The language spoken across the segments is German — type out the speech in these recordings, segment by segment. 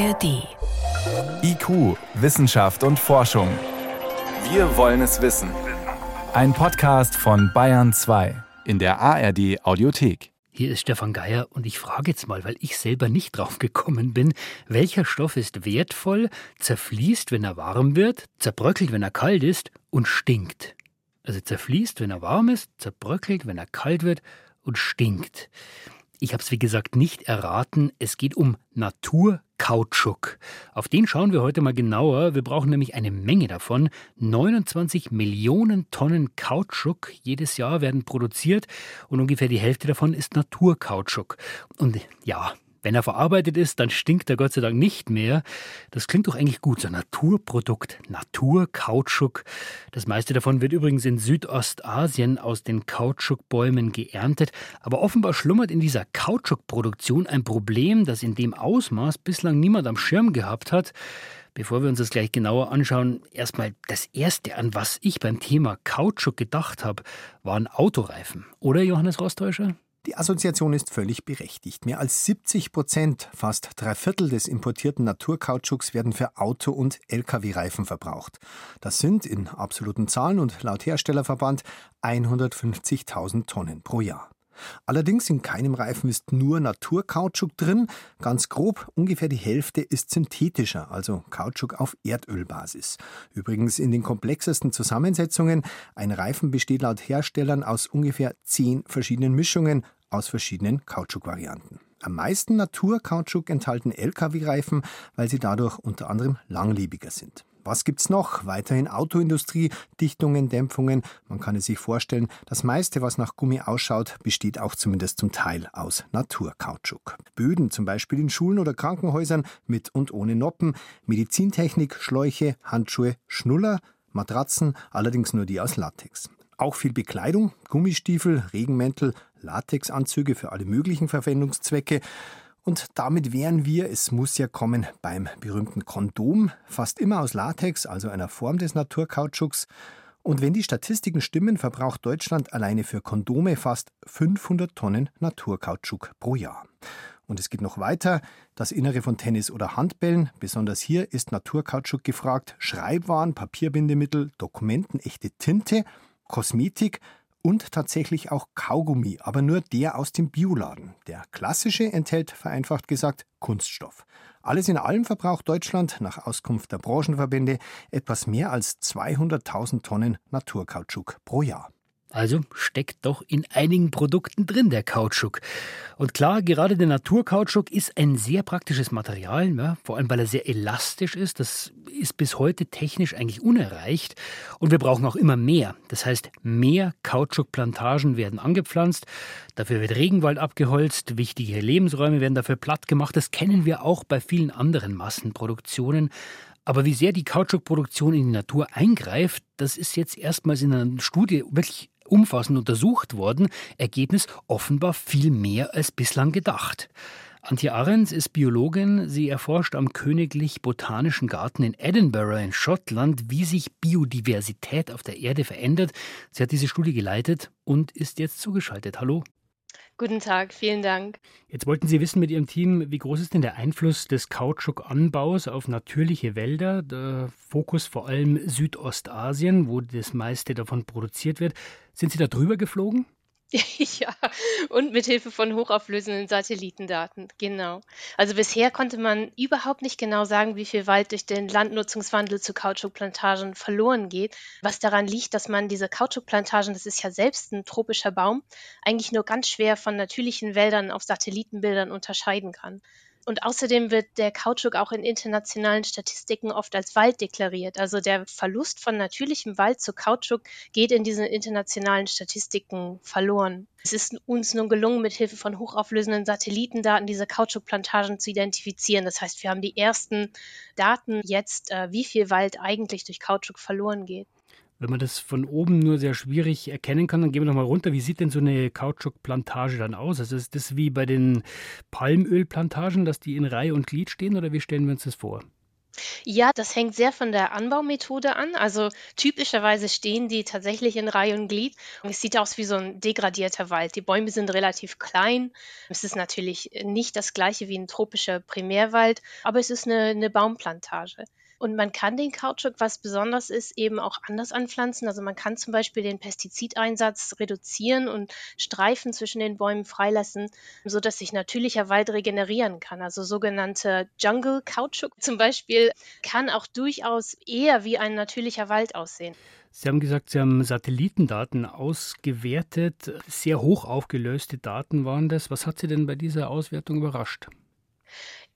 ARD. IQ, Wissenschaft und Forschung. Wir wollen es wissen. Ein Podcast von Bayern 2 in der ARD Audiothek. Hier ist Stefan Geier und ich frage jetzt mal, weil ich selber nicht drauf gekommen bin, welcher Stoff ist wertvoll, zerfließt, wenn er warm wird, zerbröckelt, wenn er kalt ist und stinkt. Also zerfließt, wenn er warm ist, zerbröckelt, wenn er kalt wird und stinkt. Ich habe es wie gesagt nicht erraten. Es geht um Naturkautschuk. Auf den schauen wir heute mal genauer. Wir brauchen nämlich eine Menge davon. 29 Millionen Tonnen Kautschuk jedes Jahr werden produziert und ungefähr die Hälfte davon ist Naturkautschuk. Und ja, wenn er verarbeitet ist, dann stinkt er Gott sei Dank nicht mehr. Das klingt doch eigentlich gut, so ein Naturprodukt, Naturkautschuk. Das meiste davon wird übrigens in Südostasien aus den Kautschukbäumen geerntet. Aber offenbar schlummert in dieser Kautschukproduktion ein Problem, das in dem Ausmaß bislang niemand am Schirm gehabt hat. Bevor wir uns das gleich genauer anschauen, erstmal das Erste, an was ich beim Thema Kautschuk gedacht habe, waren Autoreifen. Oder, Johannes Rostäuscher? Die Assoziation ist völlig berechtigt. Mehr als 70 Prozent, fast drei Viertel des importierten Naturkautschuks werden für Auto- und Lkw-Reifen verbraucht. Das sind in absoluten Zahlen und laut Herstellerverband 150.000 Tonnen pro Jahr. Allerdings in keinem Reifen ist nur Naturkautschuk drin. Ganz grob, ungefähr die Hälfte ist synthetischer, also Kautschuk auf Erdölbasis. Übrigens in den komplexesten Zusammensetzungen. Ein Reifen besteht laut Herstellern aus ungefähr zehn verschiedenen Mischungen aus verschiedenen Kautschukwarianten. Am meisten Naturkautschuk enthalten Lkw-Reifen, weil sie dadurch unter anderem langlebiger sind. Was gibt's noch? Weiterhin Autoindustrie, Dichtungen, Dämpfungen. Man kann es sich vorstellen, das meiste, was nach Gummi ausschaut, besteht auch zumindest zum Teil aus Naturkautschuk. Böden, zum Beispiel in Schulen oder Krankenhäusern mit und ohne Noppen, Medizintechnik, Schläuche, Handschuhe, Schnuller, Matratzen, allerdings nur die aus Latex. Auch viel Bekleidung, Gummistiefel, Regenmäntel, Latexanzüge für alle möglichen Verwendungszwecke. Und damit wären wir, es muss ja kommen, beim berühmten Kondom, fast immer aus Latex, also einer Form des Naturkautschuks. Und wenn die Statistiken stimmen, verbraucht Deutschland alleine für Kondome fast 500 Tonnen Naturkautschuk pro Jahr. Und es geht noch weiter. Das Innere von Tennis oder Handbällen, besonders hier ist Naturkautschuk gefragt. Schreibwaren, Papierbindemittel, Dokumenten, echte Tinte, Kosmetik, und tatsächlich auch Kaugummi, aber nur der aus dem Bioladen. Der klassische enthält vereinfacht gesagt Kunststoff. Alles in allem verbraucht Deutschland nach Auskunft der Branchenverbände etwas mehr als 200.000 Tonnen Naturkautschuk pro Jahr. Also steckt doch in einigen Produkten drin der Kautschuk. Und klar, gerade der Naturkautschuk ist ein sehr praktisches Material, ja, vor allem weil er sehr elastisch ist. Das ist bis heute technisch eigentlich unerreicht. Und wir brauchen auch immer mehr. Das heißt, mehr Kautschukplantagen werden angepflanzt. Dafür wird Regenwald abgeholzt. Wichtige Lebensräume werden dafür platt gemacht. Das kennen wir auch bei vielen anderen Massenproduktionen. Aber wie sehr die Kautschukproduktion in die Natur eingreift, das ist jetzt erstmals in einer Studie wirklich umfassend untersucht worden. Ergebnis offenbar viel mehr als bislang gedacht. Antje Ahrens ist Biologin. Sie erforscht am Königlich Botanischen Garten in Edinburgh in Schottland, wie sich Biodiversität auf der Erde verändert. Sie hat diese Studie geleitet und ist jetzt zugeschaltet. Hallo. Guten Tag, vielen Dank. Jetzt wollten Sie wissen mit Ihrem Team, wie groß ist denn der Einfluss des Kautschukanbaus auf natürliche Wälder? Der Fokus vor allem Südostasien, wo das meiste davon produziert wird. Sind Sie da drüber geflogen? Ja, und mit Hilfe von hochauflösenden Satellitendaten, genau. Also bisher konnte man überhaupt nicht genau sagen, wie viel Wald durch den Landnutzungswandel zu Kautschukplantagen verloren geht. Was daran liegt, dass man diese Kautschukplantagen, das ist ja selbst ein tropischer Baum, eigentlich nur ganz schwer von natürlichen Wäldern auf Satellitenbildern unterscheiden kann. Und außerdem wird der Kautschuk auch in internationalen Statistiken oft als Wald deklariert. Also der Verlust von natürlichem Wald zu Kautschuk geht in diesen internationalen Statistiken verloren. Es ist uns nun gelungen, mit Hilfe von hochauflösenden Satellitendaten diese Kautschukplantagen zu identifizieren. Das heißt, wir haben die ersten Daten jetzt, äh, wie viel Wald eigentlich durch Kautschuk verloren geht. Wenn man das von oben nur sehr schwierig erkennen kann, dann gehen wir nochmal runter. Wie sieht denn so eine Kautschukplantage dann aus? Also ist das wie bei den Palmölplantagen, dass die in Reihe und Glied stehen oder wie stellen wir uns das vor? Ja, das hängt sehr von der Anbaumethode an. Also typischerweise stehen die tatsächlich in Reihe und Glied. Und es sieht aus wie so ein degradierter Wald. Die Bäume sind relativ klein. Es ist natürlich nicht das gleiche wie ein tropischer Primärwald, aber es ist eine, eine Baumplantage. Und man kann den Kautschuk, was besonders ist, eben auch anders anpflanzen. Also man kann zum Beispiel den Pestizideinsatz reduzieren und Streifen zwischen den Bäumen freilassen, sodass sich natürlicher Wald regenerieren kann. Also sogenannte Jungle Kautschuk zum Beispiel kann auch durchaus eher wie ein natürlicher Wald aussehen. Sie haben gesagt, Sie haben Satellitendaten ausgewertet. Sehr hoch aufgelöste Daten waren das. Was hat Sie denn bei dieser Auswertung überrascht?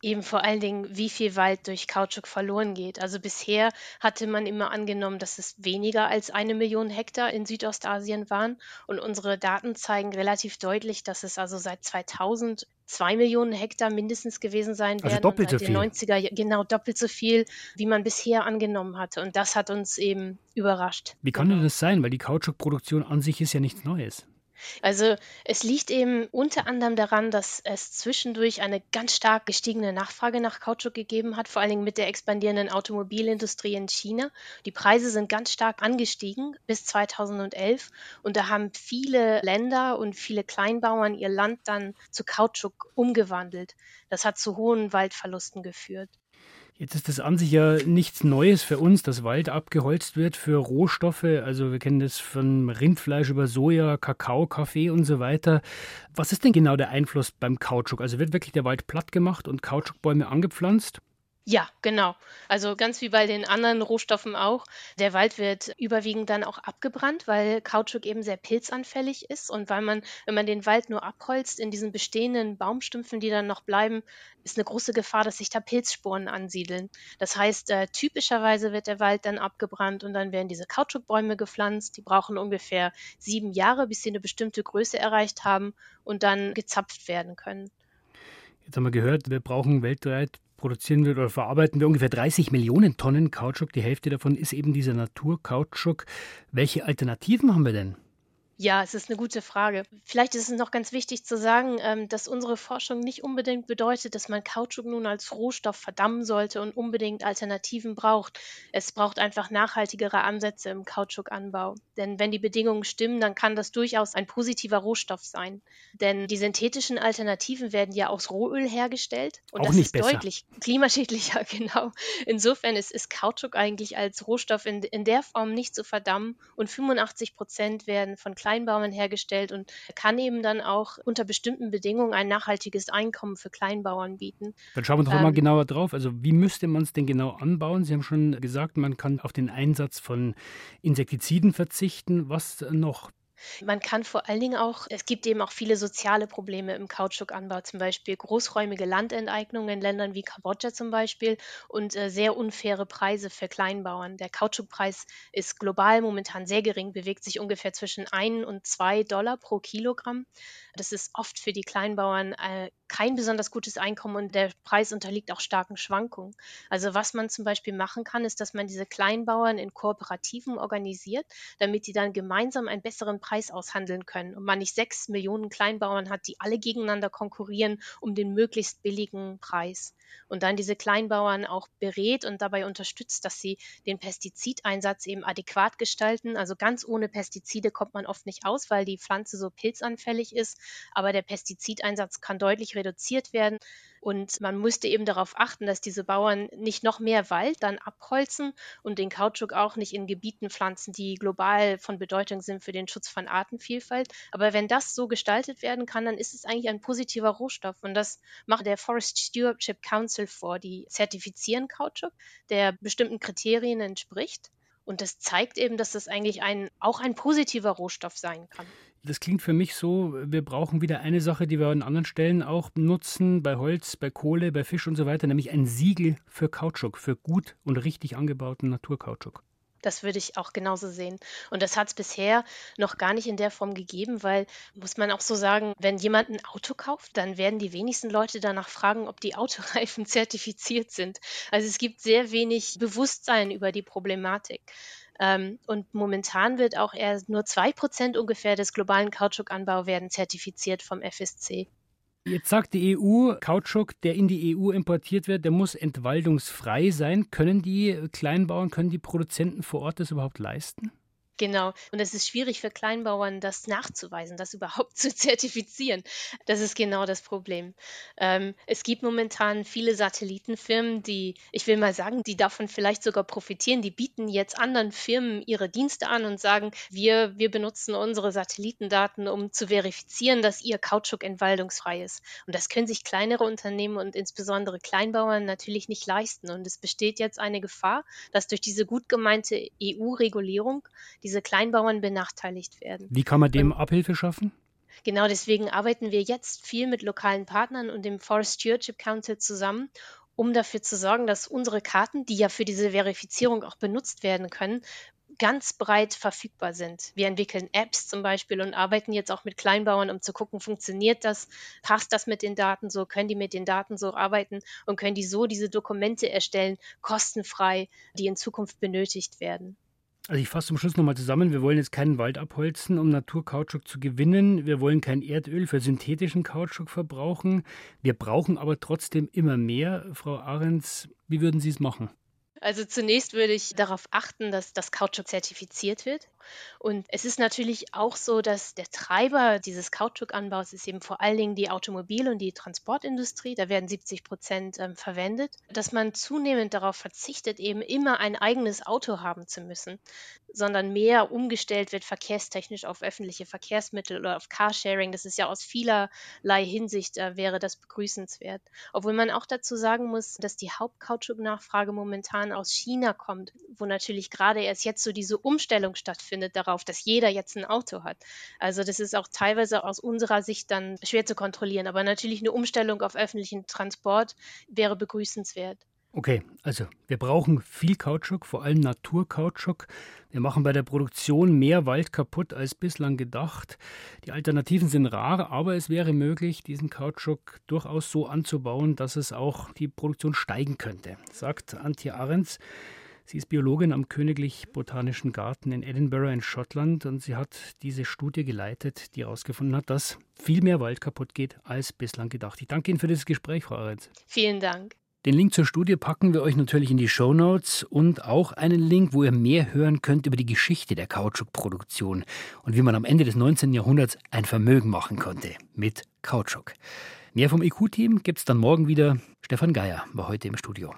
Eben vor allen Dingen, wie viel Wald durch Kautschuk verloren geht. Also bisher hatte man immer angenommen, dass es weniger als eine Million Hektar in Südostasien waren. Und unsere Daten zeigen relativ deutlich, dass es also seit 2000 zwei Millionen Hektar mindestens gewesen sein also werden. Also doppelt so viel. 90er, genau doppelt so viel, wie man bisher angenommen hatte. Und das hat uns eben überrascht. Wie kann denn das sein? Weil die Kautschukproduktion an sich ist ja nichts Neues. Also es liegt eben unter anderem daran, dass es zwischendurch eine ganz stark gestiegene Nachfrage nach Kautschuk gegeben hat, vor allen Dingen mit der expandierenden Automobilindustrie in China. Die Preise sind ganz stark angestiegen bis 2011 und da haben viele Länder und viele Kleinbauern ihr Land dann zu Kautschuk umgewandelt. Das hat zu hohen Waldverlusten geführt. Jetzt ist das an sich ja nichts Neues für uns, dass Wald abgeholzt wird für Rohstoffe. Also wir kennen das von Rindfleisch über Soja, Kakao, Kaffee und so weiter. Was ist denn genau der Einfluss beim Kautschuk? Also wird wirklich der Wald platt gemacht und Kautschukbäume angepflanzt? Ja, genau. Also ganz wie bei den anderen Rohstoffen auch. Der Wald wird überwiegend dann auch abgebrannt, weil Kautschuk eben sehr pilzanfällig ist und weil man, wenn man den Wald nur abholzt, in diesen bestehenden Baumstümpfen, die dann noch bleiben, ist eine große Gefahr, dass sich da Pilzsporen ansiedeln. Das heißt, äh, typischerweise wird der Wald dann abgebrannt und dann werden diese Kautschukbäume gepflanzt. Die brauchen ungefähr sieben Jahre, bis sie eine bestimmte Größe erreicht haben und dann gezapft werden können. Jetzt haben wir gehört, wir brauchen weltweit produzieren wir oder verarbeiten wir ungefähr 30 Millionen Tonnen Kautschuk. Die Hälfte davon ist eben dieser Naturkautschuk. Welche Alternativen haben wir denn? Ja, es ist eine gute Frage. Vielleicht ist es noch ganz wichtig zu sagen, ähm, dass unsere Forschung nicht unbedingt bedeutet, dass man Kautschuk nun als Rohstoff verdammen sollte und unbedingt Alternativen braucht. Es braucht einfach nachhaltigere Ansätze im Kautschukanbau. Denn wenn die Bedingungen stimmen, dann kann das durchaus ein positiver Rohstoff sein. Denn die synthetischen Alternativen werden ja aus Rohöl hergestellt und Auch das ist besser. deutlich klimaschädlicher, genau. Insofern ist, ist Kautschuk eigentlich als Rohstoff in, in der Form nicht zu verdammen und 85 Prozent werden von Kleinbauern hergestellt und kann eben dann auch unter bestimmten Bedingungen ein nachhaltiges Einkommen für Kleinbauern bieten. Dann schauen wir doch ähm, mal genauer drauf. Also wie müsste man es denn genau anbauen? Sie haben schon gesagt, man kann auf den Einsatz von Insektiziden verzichten. Was noch? Man kann vor allen Dingen auch, es gibt eben auch viele soziale Probleme im Kautschukanbau, zum Beispiel großräumige Landenteignungen in Ländern wie Kambodscha zum Beispiel und äh, sehr unfaire Preise für Kleinbauern. Der Kautschukpreis ist global momentan sehr gering, bewegt sich ungefähr zwischen 1 und 2 Dollar pro Kilogramm. Das ist oft für die Kleinbauern äh, kein besonders gutes Einkommen und der Preis unterliegt auch starken Schwankungen. Also was man zum Beispiel machen kann, ist, dass man diese Kleinbauern in Kooperativen organisiert, damit die dann gemeinsam einen besseren Preis aushandeln können und man nicht sechs Millionen Kleinbauern hat, die alle gegeneinander konkurrieren um den möglichst billigen Preis. Und dann diese Kleinbauern auch berät und dabei unterstützt, dass sie den Pestizideinsatz eben adäquat gestalten. Also ganz ohne Pestizide kommt man oft nicht aus, weil die Pflanze so pilzanfällig ist. Aber der Pestizideinsatz kann deutlich reduziert werden. Und man müsste eben darauf achten, dass diese Bauern nicht noch mehr Wald dann abholzen und den Kautschuk auch nicht in Gebieten pflanzen, die global von Bedeutung sind für den Schutz von Artenvielfalt. Aber wenn das so gestaltet werden kann, dann ist es eigentlich ein positiver Rohstoff. Und das macht der Forest Stewardship Council vor. Die zertifizieren Kautschuk, der bestimmten Kriterien entspricht. Und das zeigt eben, dass das eigentlich ein, auch ein positiver Rohstoff sein kann. Das klingt für mich so, wir brauchen wieder eine Sache, die wir an anderen Stellen auch nutzen, bei Holz, bei Kohle, bei Fisch und so weiter, nämlich ein Siegel für Kautschuk, für gut und richtig angebauten Naturkautschuk. Das würde ich auch genauso sehen. Und das hat es bisher noch gar nicht in der Form gegeben, weil, muss man auch so sagen, wenn jemand ein Auto kauft, dann werden die wenigsten Leute danach fragen, ob die Autoreifen zertifiziert sind. Also es gibt sehr wenig Bewusstsein über die Problematik. Ähm, und momentan wird auch eher nur zwei Prozent ungefähr des globalen Kautschukanbau werden zertifiziert vom FSC. Jetzt sagt die EU, Kautschuk, der in die EU importiert wird, der muss entwaldungsfrei sein. Können die Kleinbauern, können die Produzenten vor Ort das überhaupt leisten? Genau. Und es ist schwierig für Kleinbauern, das nachzuweisen, das überhaupt zu zertifizieren. Das ist genau das Problem. Ähm, es gibt momentan viele Satellitenfirmen, die, ich will mal sagen, die davon vielleicht sogar profitieren. Die bieten jetzt anderen Firmen ihre Dienste an und sagen, wir, wir benutzen unsere Satellitendaten, um zu verifizieren, dass ihr Kautschuk entwaldungsfrei ist. Und das können sich kleinere Unternehmen und insbesondere Kleinbauern natürlich nicht leisten. Und es besteht jetzt eine Gefahr, dass durch diese gut gemeinte EU-Regulierung diese Kleinbauern benachteiligt werden. Wie kann man dem und, Abhilfe schaffen? Genau deswegen arbeiten wir jetzt viel mit lokalen Partnern und dem Forest Stewardship Council zusammen, um dafür zu sorgen, dass unsere Karten, die ja für diese Verifizierung auch benutzt werden können, ganz breit verfügbar sind. Wir entwickeln Apps zum Beispiel und arbeiten jetzt auch mit Kleinbauern, um zu gucken, funktioniert das, passt das mit den Daten so, können die mit den Daten so arbeiten und können die so diese Dokumente erstellen, kostenfrei, die in Zukunft benötigt werden. Also ich fasse zum Schluss nochmal zusammen. Wir wollen jetzt keinen Wald abholzen, um Naturkautschuk zu gewinnen. Wir wollen kein Erdöl für synthetischen Kautschuk verbrauchen. Wir brauchen aber trotzdem immer mehr. Frau Ahrens, wie würden Sie es machen? Also zunächst würde ich darauf achten, dass das Kautschuk zertifiziert wird. Und es ist natürlich auch so, dass der Treiber dieses Kautschukanbaus ist eben vor allen Dingen die Automobil- und die Transportindustrie. Da werden 70 Prozent ähm, verwendet. Dass man zunehmend darauf verzichtet, eben immer ein eigenes Auto haben zu müssen, sondern mehr umgestellt wird verkehrstechnisch auf öffentliche Verkehrsmittel oder auf Carsharing. Das ist ja aus vielerlei Hinsicht äh, wäre das begrüßenswert. Obwohl man auch dazu sagen muss, dass die Hauptkautschuknachfrage momentan aus China kommt, wo natürlich gerade erst jetzt so diese Umstellung stattfindet stattfindet darauf, dass jeder jetzt ein Auto hat. Also das ist auch teilweise aus unserer Sicht dann schwer zu kontrollieren. Aber natürlich eine Umstellung auf öffentlichen Transport wäre begrüßenswert. Okay, also wir brauchen viel Kautschuk, vor allem Naturkautschuk. Wir machen bei der Produktion mehr Wald kaputt als bislang gedacht. Die Alternativen sind rar, aber es wäre möglich, diesen Kautschuk durchaus so anzubauen, dass es auch die Produktion steigen könnte, sagt Antje Ahrens. Sie ist Biologin am Königlich Botanischen Garten in Edinburgh in Schottland und sie hat diese Studie geleitet, die herausgefunden hat, dass viel mehr Wald kaputt geht als bislang gedacht. Ich danke Ihnen für dieses Gespräch, Frau Arenz. Vielen Dank. Den Link zur Studie packen wir euch natürlich in die Show Notes und auch einen Link, wo ihr mehr hören könnt über die Geschichte der Kautschukproduktion und wie man am Ende des 19. Jahrhunderts ein Vermögen machen konnte mit Kautschuk. Mehr vom IQ-Team gibt es dann morgen wieder. Stefan Geier war heute im Studio.